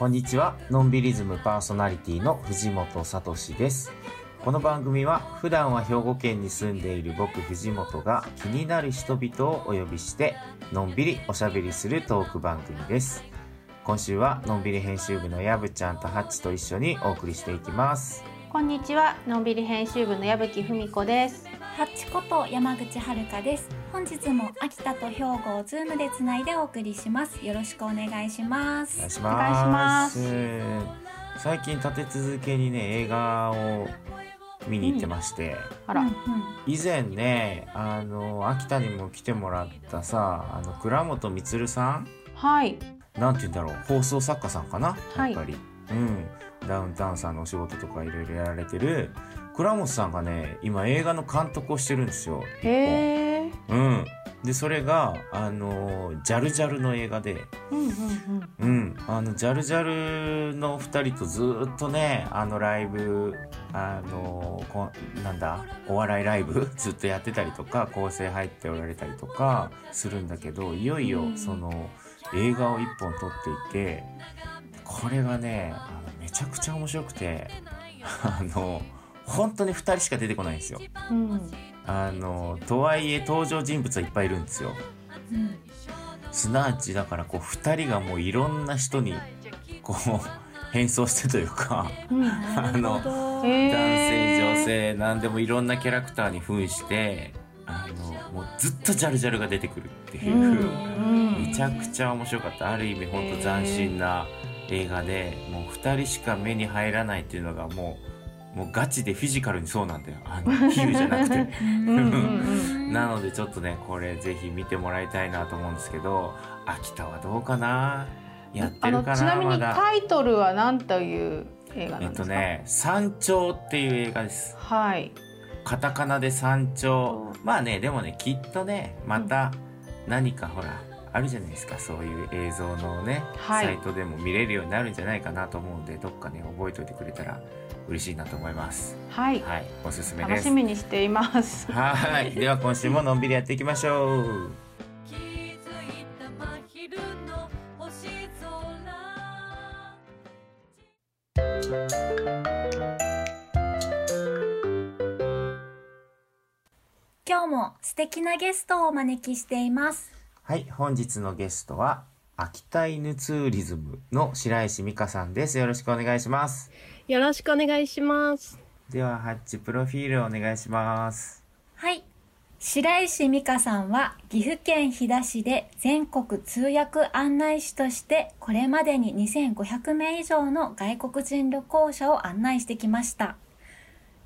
こんにちは。のんびりズムパーソナリティの藤本聡です。この番組は普段は兵庫県に住んでいる僕藤本が気になる人々をお呼びしてのんびりおしゃべりするトーク番組です。今週はのんびり編集部のやぶちゃんとハッチと一緒にお送りしていきます。こんにちは、のんびり編集部の矢吹文子です。ハッチこと山口遥です。本日も秋田と兵庫をズームでつないでお送りします。よろしくお願いします。お願いします。最近立て続けにね、映画を見に行ってまして、あら、うんうん以前ね、あの、秋田にも来てもらったさ、あの、倉本充さん？はい、なんて言うんだろう、放送作家さんかな？はいやっぱり。うん。ダウンタウンさんのお仕事とかいろいろやられてる、倉本さんがね、今映画の監督をしてるんですよ。一へえ、本うん。で、それが、あの、ジャルジャルの映画で、うんうんうん、うん。あの、ジャルジャルの二人とずーっとね、あのライブ、あの、こなんだ、お笑いライブ ずっとやってたりとか、構成入っておられたりとかするんだけど、いよいようんその映画を一本撮っていて、これがね、あのめちゃくちゃ面白くて、あの、本当に二人しか出てこないんですよ。うん、あの、とはいえ登場人物はいっぱいいるんですよ。うんすなわちだからこう二人がもういろんな人にこう 変装してというかうん、なるほど。へ男性ー女性何でもいろんなキャラクターに扮してあのもうずっとジャルジャルが出てくるっていう、うんめちゃくちゃ面白かったある意味ほんと斬新な映画でもう二人しか目に入らないっていうのがもうもうガチでフィジカルにそうなんだよあの比喩じゃなくて。なのでちょっとね、これぜひ見てもらいたいなと思うんですけど、秋田はどうかな？やってるかちなみに。タイトルは何という映画えっなんですか？とね、山頂っていう映画です。はい。カタカナで山頂。まあね、でもね、きっとね、また何かほら、あるじゃないですか、そういう映像のね、はいサイトでも見れるようになるんじゃないかなと思うんで、どっかね、覚えておいてくれたら嬉しいなと思います。はい、はい、おすすめです楽し。みにしています。はい。では今週ものんびりやっていきましょう。今日も素敵なゲストをお招きしています。はい、本日のゲストは、秋田犬ツーリズムの白石美香さんです。よろしくお願いします。よろしくお願いします。では、ハッチプロフィールお願いします。はい。白石美香さんは岐阜県飛騨市で全国通訳案内士としてこれまでに2500名以上の外国人旅行者を案内してきました。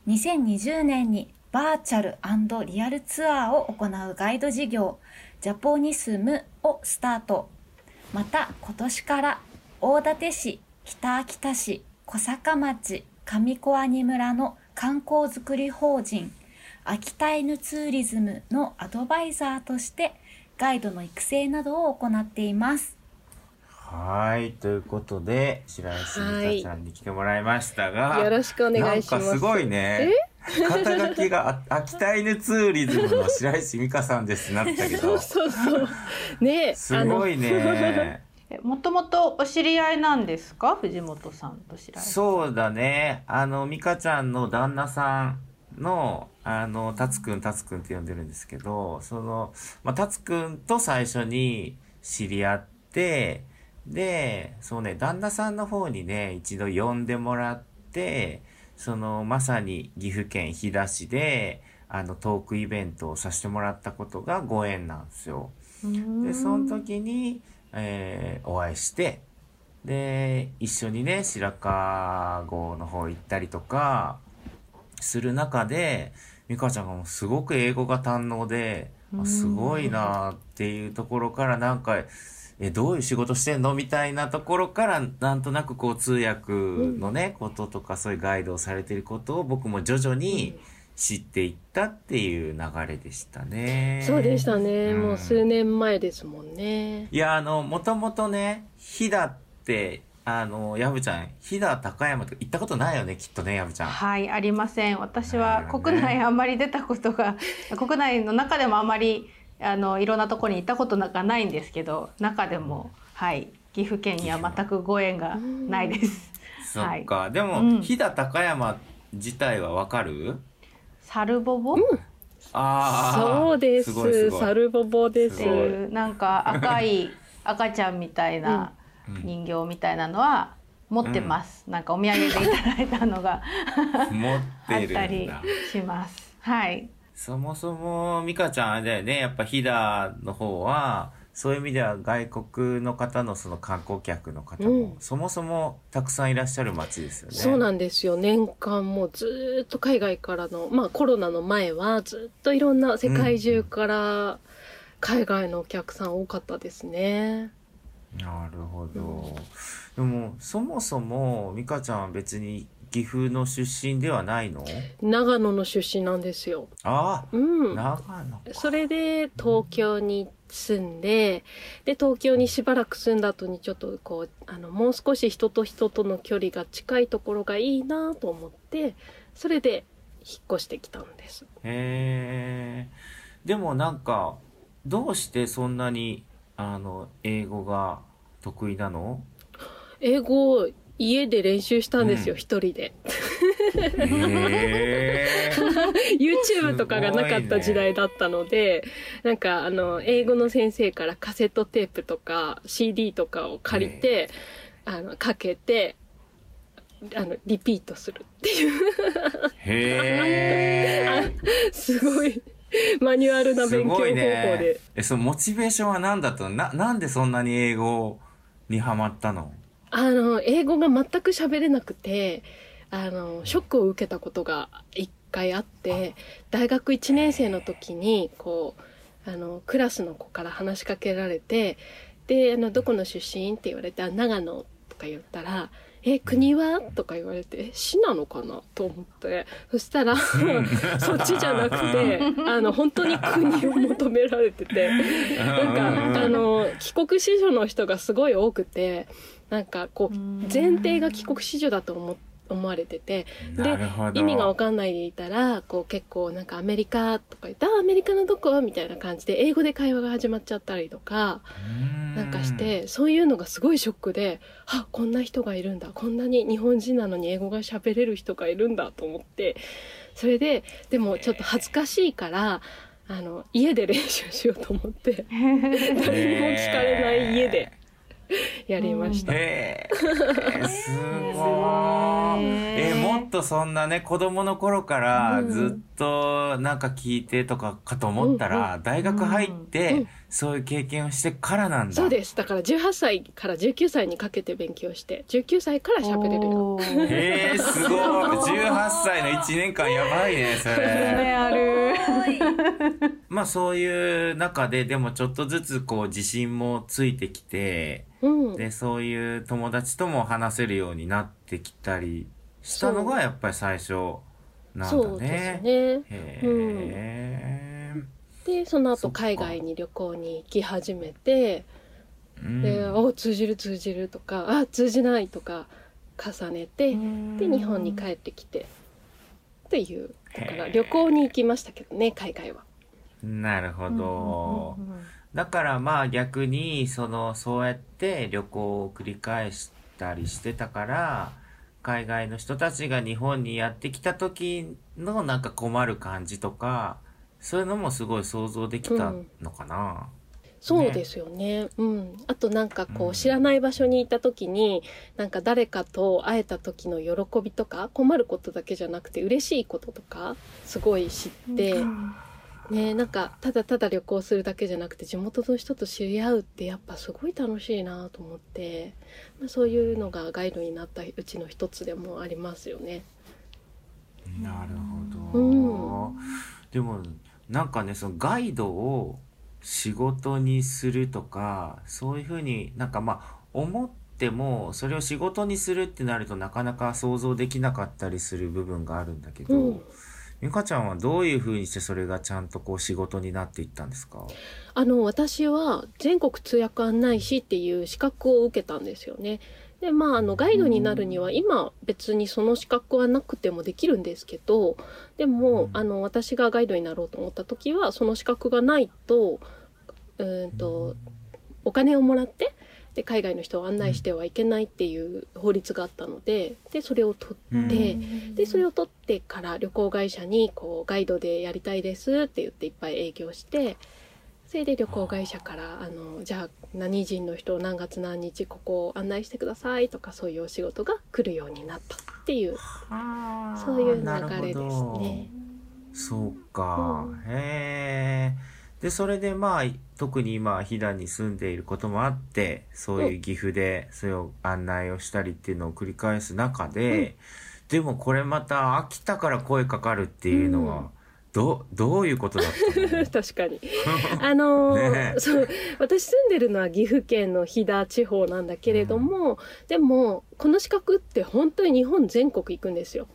2020年にバーチャルリアルツアーを行うガイド事業ジャポニスムをスタート。また今年から大館市、北秋田市、小坂町、上小阿仁村の観光づくり法人秋田犬ツーリズムのアドバイザーとしてガイドの育成などを行っています。はい、ということで、白石美香ちゃんに来てもらいましたが、よろしくお願いしますなんかすごいね。肩書きがあ秋田犬ツーリズムの白石美香さんですなったけど、そうそう。ねえ、すごいね。えもともとお知り合いなんですか？藤本さんと白石さん。そうだね。あの、美香ちゃんの旦那さんの、あの、たつくん、たつくんって呼んでるんですけど、その、まあ、たつくんと最初に知り合って、で、そうね、旦那さんの方にね、一度呼んでもらって、その、まさに岐阜県飛騨市で、あの、トークイベントをさせてもらったことがご縁なんですよ。で、その時に、えーお会いして、で、一緒にね、白川郷の方行ったりとか、する中で、美香ちゃんがもうすごく英語が堪能で、あすごいなっていうところからなんか、え、どういう仕事してんの？みたいなところから、なんとなくこう通訳のね、こととかそういうガイドをされてることを僕も徐々に知っていったっていう流れでしたね。そうでしたね。うんもう数年前ですもんね。いや、あの、もともとね、飛騨って、あの、やぶちゃん、飛騨高山って行ったことないよね、きっとね、やぶちゃん。はい、ありません。私なは国内あんまり出たことが、国内の中でもあんまり、あの、いろんなところに行ったことなんかないんですけど、中でも、はい、岐阜県には全くご縁がないです。そっか。でも、うん飛騨高山自体はわかる？サルボボ、っああ。そうですサルボボですていうなんか赤い 赤ちゃんみたいな人形みたいなのは持ってます。なんかお土産でいただいたのが 持っあてったりるんだ。します。はい。そもそも、美香ちゃんあれだよね。やっぱ飛騨の方は、そういう意味では外国の方のその観光客の方も、うんそもそもたくさんいらっしゃる街ですよね。そうなんですよ年間もうずーっと海外からのまあコロナの前はずっといろんな世界中から海外のお客さん多かったですね。なるほど。でも、そもそも、美香ちゃんは別に岐阜の出身ではないの？長野の出身なんですよ。ああ、うん。長野か。それで東京に住んでで東京にしばらく住んだ後にちょっとこうあのもう少し人と人との距離が近いところがいいなと思ってそれで引っ越してきたんです。へえ。でもなんか、どうしてそんなに、あの、英語が得意なの？英語を家で練習したんですよ、うん一人で。へえ。YouTube とかがなかった時代だったので、なんかあの英語の先生からカセットテープとか CD とかを借りて、あのかけてあのリピートするっていうへえ。すごいマニュアルなす勉強方法で、ね。え、そのモチベーションは何だったの？な、なんでそんなに英語にハマったの？あの英語が全く喋れなくてあのショックを受けたことが一回あって大学1年生の時にこうあのクラスの子から話しかけられてであの「どこの出身?」って言われてあ「長野」とか言ったら「え国は?」とか言われて「え市なのかな?」と思ってそしたら そっちじゃなくてあの本当に国を求められててなんかあの帰国子女の人がすごい多くてなんかこう前提が帰国子女だと思思われててなるほど。意味が分かんないでいたらこう結構なんかアメリカとか言って「あアメリカのどこ?」みたいな感じで英語で会話が始まっちゃったりとかなんかしてそういうのがすごいショックで「あこんな人がいるんだこんなに日本人なのに英語が喋れる人がいるんだ」と思ってそれででもちょっと恥ずかしいから。あの家で練習しようと思って 誰にも聞かれない家で やりました。へえ、すごい。え、もっとそんなね、子供の頃からうんずっとなんか聞いてとかかと思ったら、大学入っうてん、そういう経験をしてからなんだ。そうですだから18歳から19歳にかけて勉強して19歳から喋れるよへえ、すごい。18歳の1年間やばいね、それ。夢ある。まあそういう中で、でもちょっとずつこう自信もついてきて、うんで、そういう友達とも話せるようになってきたりしたのがやっぱり最初なんそうですだね。ねへえ。でその後海外に旅行に行き始めてうんで「お通じる通じる」とか「あ通じない」とか重ねてで日本に帰ってきてっていうだから旅行に行きましたけどね海外は。なるほど。だからまあ逆に、その、そうやって旅行を繰り返したりしてたから、海外の人たちが日本にやってきた時のなんか困る感じとか、そういうのもすごい想像できたのかな。そうですよね。うん。あとなんかこうんう知らない場所に行った時に、なんか誰かと会えた時の喜びとか、困ることだけじゃなくて嬉しいこととか、すごい知って、ね、なんかただただ旅行するだけじゃなくて地元の人と知り合うってやっぱすごい楽しいなと思って、まあ、そういうのがガイドになったうちの一つでもありますよね。なるほど。うんでも、なんかね、そのガイドを仕事にするとか、そういうふうになんかまあ、思っても、それを仕事にするってなるとなかなか想像できなかったりする部分があるんだけど、うんゆかちゃんはどういうふうにしてそれがちゃんとこう仕事になっていったんですか？あの私は全国通訳案内士っていう資格を受けたんですよね。でまああのガイドになるには今別にその資格はなくてもできるんですけどでも、うん。あの私がガイドになろうと思った時はその資格がないとうーん。とお金をもらってで海外の人を案内してはいけないっていう法律があったのででそれを取うん。って、でそれを取ってから旅行会社にこうガイドでやりたいですって言っていっぱい営業してそれで旅行会社からあのじゃあ何人の人を何月何日ここを案内してくださいとかそういうお仕事が来るようになったっていうそういう流なるほれですど。ね。そうか、へえでそれでまあ特に今飛騨に住んでいることもあってそういう岐阜でそれを案内をしたりっていうのを繰り返す中で、でもこれまた秋田から声かかるっていうのは、うん。どどういうことだったの？確かに。あのーそう私住んでるのは岐阜県の飛騨地方なんだけれども、でもこの資格って本当に日本全国行くんですよ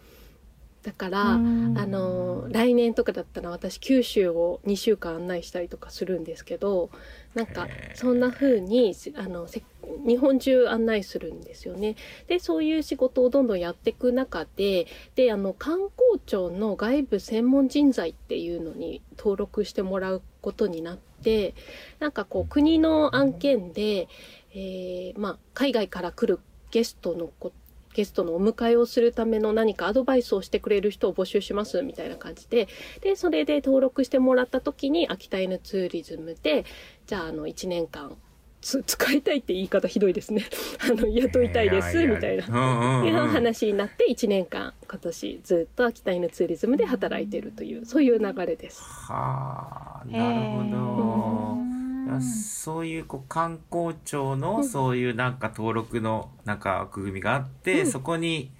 だから、あのー来年とかだったら私九州を2週間案内したりとかするんですけどなんかそんな風にあのせ日本中案内するんですよね。でそういう仕事をどんどんやっていく中でであの観光庁の外部専門人材っていうのに登録してもらうことになってなんかこう国の案件で、えーまあ、海外から来るゲストのこゲストのお迎えをするための何かアドバイスをしてくれる人を募集しますみたいな感じででそれで登録してもらった時に秋田犬ツーリズムでじゃああの1年間つ 使いたいって言い方ひどいですね あの雇いたいですみたいな。ないう話になって1年間今年ずっと秋田犬ツーリズムで働いてるというそういう流れです。はあなるほど。いやそういうこう観光庁のそういうなんか登録のなんか枠組みがあって、うん。そこに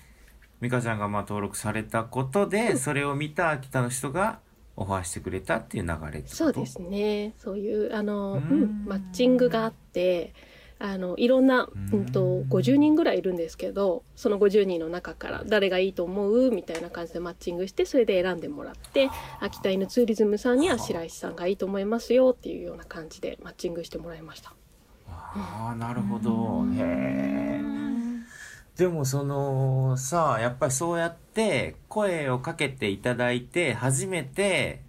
美香ちゃんがまあ登録されたことで、それを見た秋田の人がオファーしてくれたっていう流れそうですね。そういうあの、ううん。ん、マッチングがあってあのいろんな、うん、と50人ぐらいいるんですけどその50人の中から誰がいいと思う？みたいな感じでマッチングしてそれで選んでもらって秋田犬ツーリズムさんには白石さんがいいと思いますよっていうような感じでマッチングしてもらいました。ああなるほど。へえでもそのさあやっぱりそうやって声をかけていただいて初めて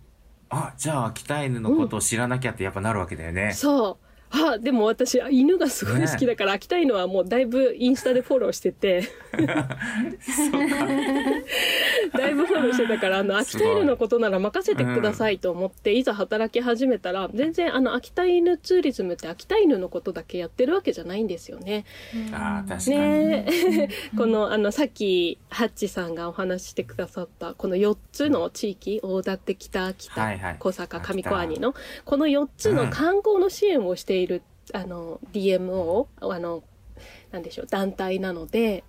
あじゃあ秋田犬のことを知らなきゃってやっぱなるわけだよね、そうあでも私犬がすごい好きだから、秋田犬はもうだいぶインスタでフォローしてて。だいぶフォローしてたからあの秋田犬のことなら任せてくださいと思って、いざ働き始めたら全然あの秋田犬ツーリズムって秋田犬のことだけやってるわけじゃないんですよね。ああ確かに、ね。このあのさっきハッチさんがお話ししてくださったこの4つの地域大館北秋田、はいはい。小坂上小兄のこの4つの観光の支援をしている、あの DMO あのなんでしょう団体なので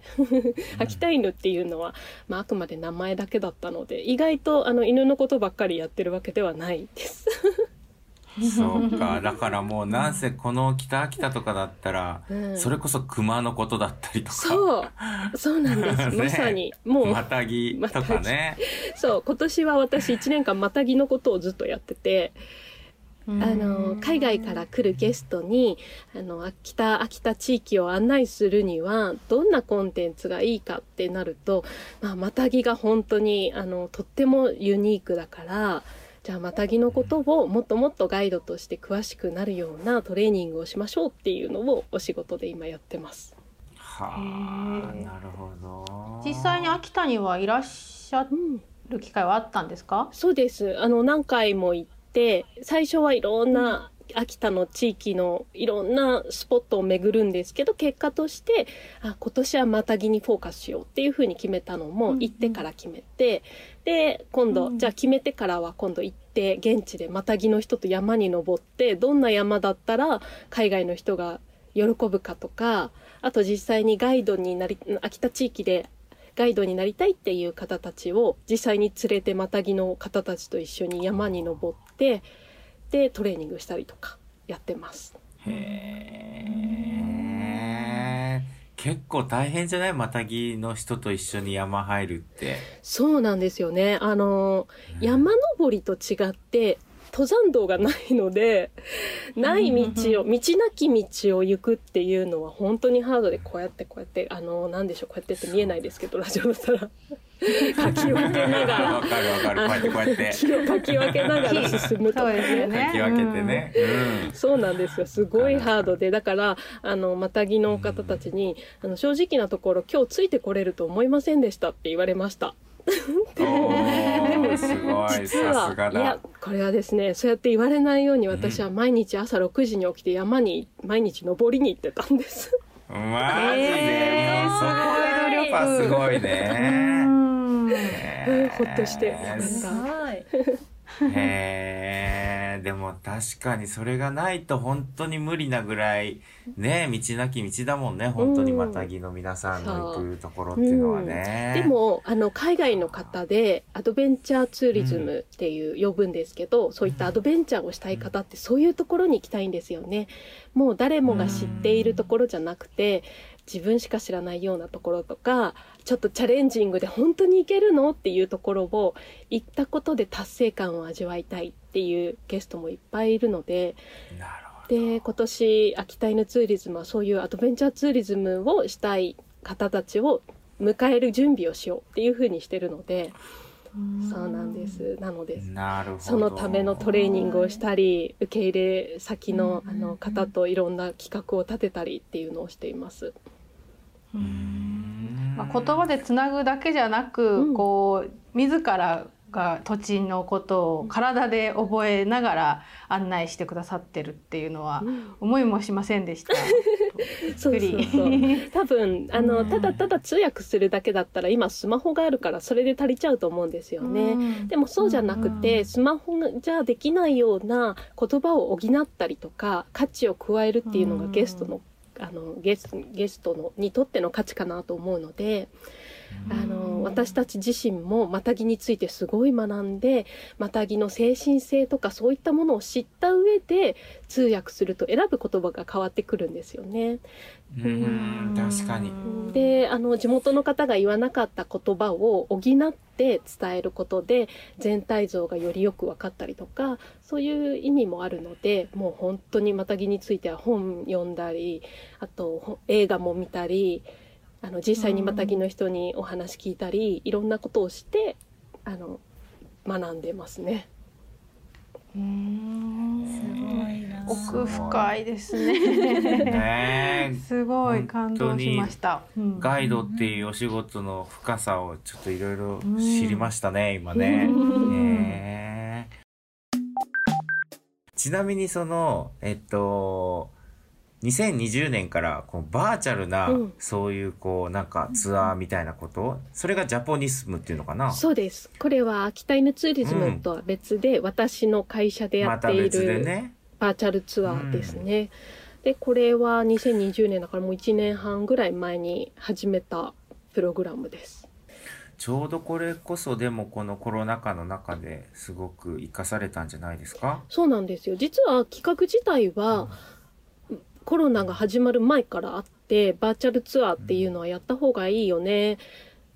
秋田犬っていうのは、まあ、あくまで名前だけだったので意外とあの犬のことばっかりやってるわけではないです。そうか。だからもうなんせこの北秋田とかだったら、うん。それこそ熊のことだったりとか。そう。そうなんです、ね。まさにもうまたぎとかね。そう。今年は私1年間またぎのことをずっとやっててあの海外から来るゲストにあの秋田秋田地域を案内するにはどんなコンテンツがいいかってなると、まあ、またぎが本当にあのとってもユニークだからじゃあまたぎのことをもっともっとガイドとして詳しくなるようなトレーニングをしましょうっていうのをお仕事で今やってます。はあなるほど実際に秋田にはいらっしゃうんる機会はあったんですか？そうです。あの何回も行って、最初はいろんな秋田の地域のいろんなスポットを巡るんですけど、結果として、あ、今年はまたぎにフォーカスしようっていうふうに決めたのも行ってから決めて、で、今度、じゃあ決めてからは今度行って、現地でまたぎの人と山に登って、どんな山だったら海外の人が喜ぶかとか、あと実際にガイドになり、秋田地域でガイドになりたいっていう方たちを実際に連れてまたぎの方たちと一緒に山に登ってでトレーニングしたりとかやってます。へえ結構大変じゃない？またぎの人と一緒に山入るってそうなんですよね。あの山登りと違って登山道がないのでない道を道なき道を行くっていうのは本当にハードでこうやってこうやってあのなんでしょうこうやってって見えないですけどラジオだったら。かき分けながら。わかるわかる。こうやってこうやって。木をかき分けながら進むとそうかね。ねかき分けてね。うん。そうなんですよ。すごいハードで。だからあのまたぎの方たちに、あの正直なところ今日ついてこれると思いませんでしたって言われました。おーすごい。実さすがはいやだこれはですねそうやって言われないように私は毎日朝6時に起きて山に毎日登りに行ってたんです。マジで？えーもうそこはやっぱすごいね。ほっとしてへ。えでも確かにそれがないと本当に無理なぐらいね道なき道だもんね本当にまたぎの皆さんの行くところっていうのはね、でもあの海外の方でアドベンチャーツーリズムっていう呼ぶんですけど、そういったアドベンチャーをしたい方ってそういうところに行きたいんですよね。もう誰もが知っているところじゃなくて自分しか知らないようなところとかちょっとチャレンジングで本当に行けるのっていうところを行ったことで達成感を味わいたいっていうゲストもいっぱいいるのでなるほど。で今年秋田犬ツーリズムはそういうアドベンチャーツーリズムをしたい方たちを迎える準備をしようっていうふうにしてるのでそうなんです。なのでなるほど。そのためのトレーニングをしたり受け入れ先のあの方といろんな企画を立てたりっていうのをしています。うんまあ、言葉でつなぐだけじゃなく、うん。こう自らが土地のことを体で覚えながら案内してくださってるっていうのは思いもしませんでした。そうそうそう。多分あのただただ通訳するだけだったら今スマホがあるからそれで足りちゃうと思うんですよね。うん。でもそうじゃなくて、スマホじゃできないような言葉を補ったりとか価値を加えるっていうのがゲストの,、あのゲスゲストのにとっての価値かなと思うので。あの私たち自身もマタギについてすごい学んでマタギの精神性とかそういったものを知った上で通訳すると選ぶ言葉が変わってくるんですよね。うん確かに。であの地元の方が言わなかった言葉を補って伝えることで全体像がよりよく分かったりとかそういう意味もあるのでもう本当にマタギについては本読んだりあとほ映画も見たりあの実際にマタギの人にお話聞いたりいろんなことをしてあの学んでますね。うんすごいな。奥深いですね。ね すごい感動しました。うんガイドっていうお仕事の深さをちょっといろいろ知りましたね、今ね。ねちなみにその、えっと、2020年からこうバーチャルな、うん。そういうこうなんかツアーみたいなこと、それがジャポニスムっていうのかな？そうです。これは秋田犬ツーリズムとは別で、私の会社でやまったているね。バーチャルツアーですね。でこれは2020年だからもう1年半ぐらい前に始めたプログラムです。ちょうどこれこそでもこのコロナ禍の中ですごく活かされたんじゃないですか？そうなんですよ。実は企画自体は、コロナが始まる前からあってバーチャルツアーっていうのはやった方がいいよね。っ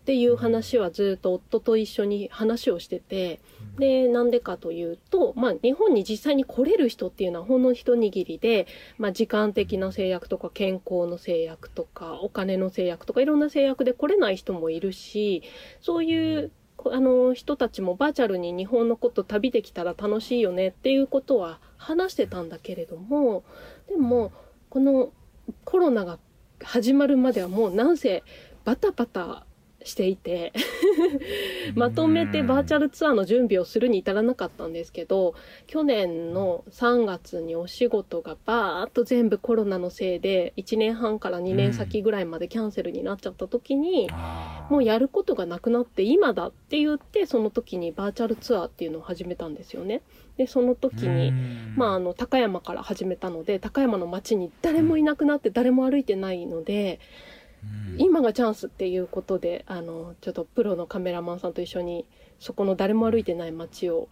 ていう話はずっと夫と一緒に話をしてて。でなんでかというと、まあ、日本に実際に来れる人っていうのはほんの一握りで、まあ、時間的な制約とか健康の制約とかお金の制約とかいろんな制約で来れない人もいるしそういうこあの人たちもバーチャルに日本のこと旅できたら楽しいよねっていうことは話してたんだけれどもでもこのコロナが始まるまではもうなんせバタバタしていてまとめてバーチャルツアーの準備をするに至らなかったんですけど去年の3月にお仕事がバーッと全部コロナのせいで1年半から2年先ぐらいまでキャンセルになっちゃった時に、もうやることがなくなって今だって言ってその時にバーチャルツアーっていうのを始めたんですよね。でその時に、まあ、あの高山から始めたので高山の街に誰もいなくなって誰も歩いてないので、うん。今がチャンスっていうことであのちょっとプロのカメラマンさんと一緒にそこの誰も歩いてない街を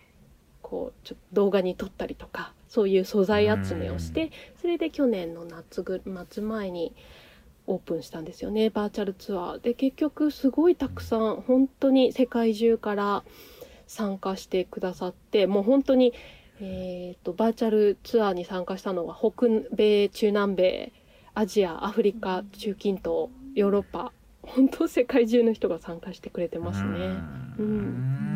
こうちょっと動画に撮ったりとかそういう素材集めをしてそれで去年の夏ぐ末前にオープンしたんですよねバーチャルツアー。で結局すごいたくさん本当に世界中から参加してくださってもう本当に、えー、とバーチャルツアーに参加したのは北米中南米アジアアフリカ中近東ヨーロッパ本当世界中の人が参加してくれてますね。ううんん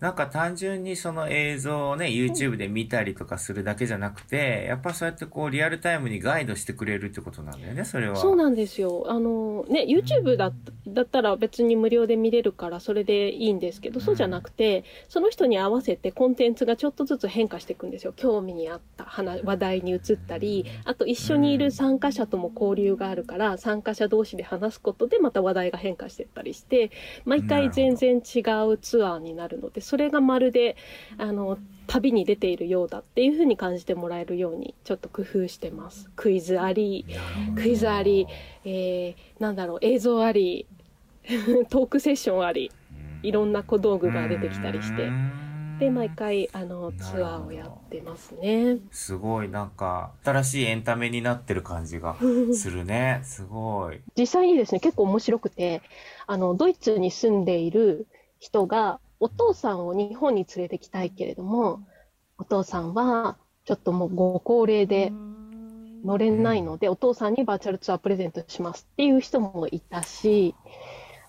なんか単純にその映像をね、YouTube で見たりとかするだけじゃなくて、やっぱそうやってこうリアルタイムにガイドしてくれるってことなんだよね、それは。そうなんですよ。あのね、YouTube だだったら別に無料で見れるからそれでいいんですけど、そうじゃなくて、その人に合わせてコンテンツがちょっとずつ変化していくんですよ。興味に合った話話題に移ったり、あと一緒にいる参加者とも交流があるから、参加者同士で話すことでまた話題が変化していったりして、毎回全然違うツアーになるので、それがまるで、あの、旅に出ているようだっていう風に感じてもらえるようにちょっと工夫してます。クイズあり、クイズあり、えー、なんだろう、映像あり、トークセッションあり、いろんな小道具が出てきたりして、で、毎回、あの、ツアーをやってますね。すごいなんか新しいエンタメになってる感じが するね。すごい。実際にですね、結構面白くて、あの、ドイツに住んでいる人が、お父さんを日本に連れてきたいけれども、お父さんは、ちょっともうご高齢で乗れないので、お父さんにバーチャルツアープレゼントしますっていう人もいたし、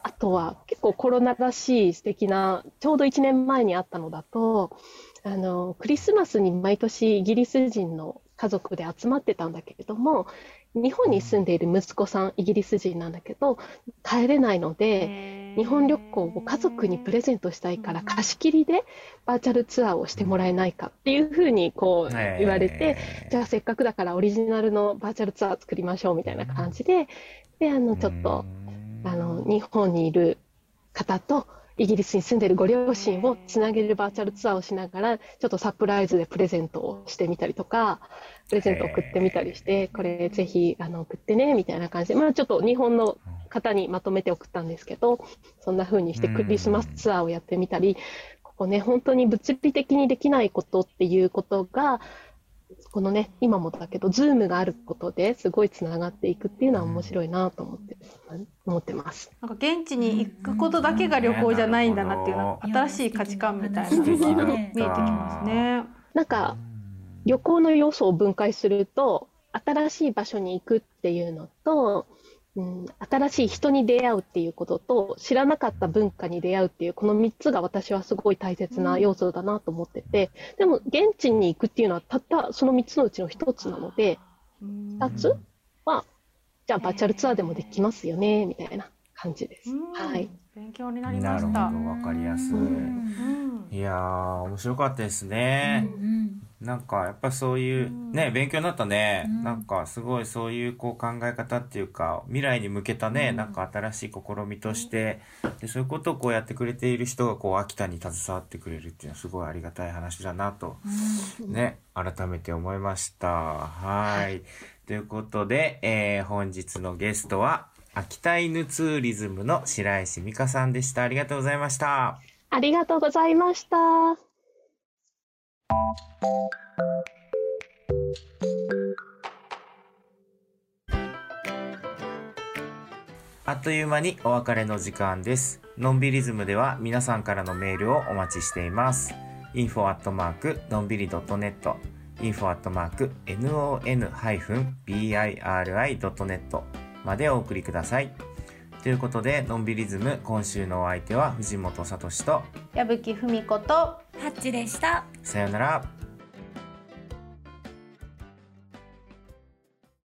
あとは結構コロナらしい素敵な、ちょうど1年前にあったのだと、あの、クリスマスに毎年イギリス人の家族で集まってたんだけれども、日本に住んでいる息子さん、イギリス人なんだけど、帰れないので、日本旅行を家族にプレゼントしたいから貸し切りでバーチャルツアーをしてもらえないかっていうふうにこう言われて、じゃあせっかくだからオリジナルのバーチャルツアー作りましょうみたいな感じで、で、あの、ちょっと、あの、日本にいる方と、イギリスに住んでいるご両親をつなげるバーチャルツアーをしながら、ちょっとサプライズでプレゼントをしてみたりとか、プレゼントを送ってみたりして、これぜひあの送ってね、みたいな感じで、まあちょっと日本の方にまとめて送ったんですけど、そんな風にしてクリスマスツアーをやってみたり、ここね、本当に物理的にできないことっていうことが、このね、今もだけど、ズームがあることですごいつながっていくっていうのは面白いなと思って、思ってます。なんか現地に行くことだけが旅行じゃないんだなっていうな新しい価値観みたいなのが見えてきますね。なんか、旅行の要素を分解すると、新しい場所に行くっていうのと、うん、新しい人に出会うっていうことと、知らなかった文化に出会うっていう、この3つが私はすごい大切な要素だなと思ってて、でも現地に行くっていうのはたったその3つのうちの1つなので、2つは、じゃあバーチャルツアーでもできますよね、みたいな感じです。はい。勉強になりなるほど、ました。わかりやすい。うんいやー、面白かったですね。なんか、やっぱそういう、ね、勉強になったね。なんか、すごいそういうこう考え方っていうか、未来に向けたね、なんか新しい試みとして、で、そういうことをこうやってくれている人がこう、秋田に携わってくれるっていうのはすごいありがたい話だなと、ね、改めて思いました。はい。ということで、えー、本日のゲストは、秋田犬ツーリズムの白石美香さんでした。ありがとうございました。ありがとうございました。あっという間にお別れの時間です。のんびりズムでは皆さんからのメールをお待ちしています。info アットマークのんびり .net info アットマーク non-biri.net までお送りください。ということで、のんびりズム今週のお相手は藤本聡と、矢吹文子とハッチでした。さよなら。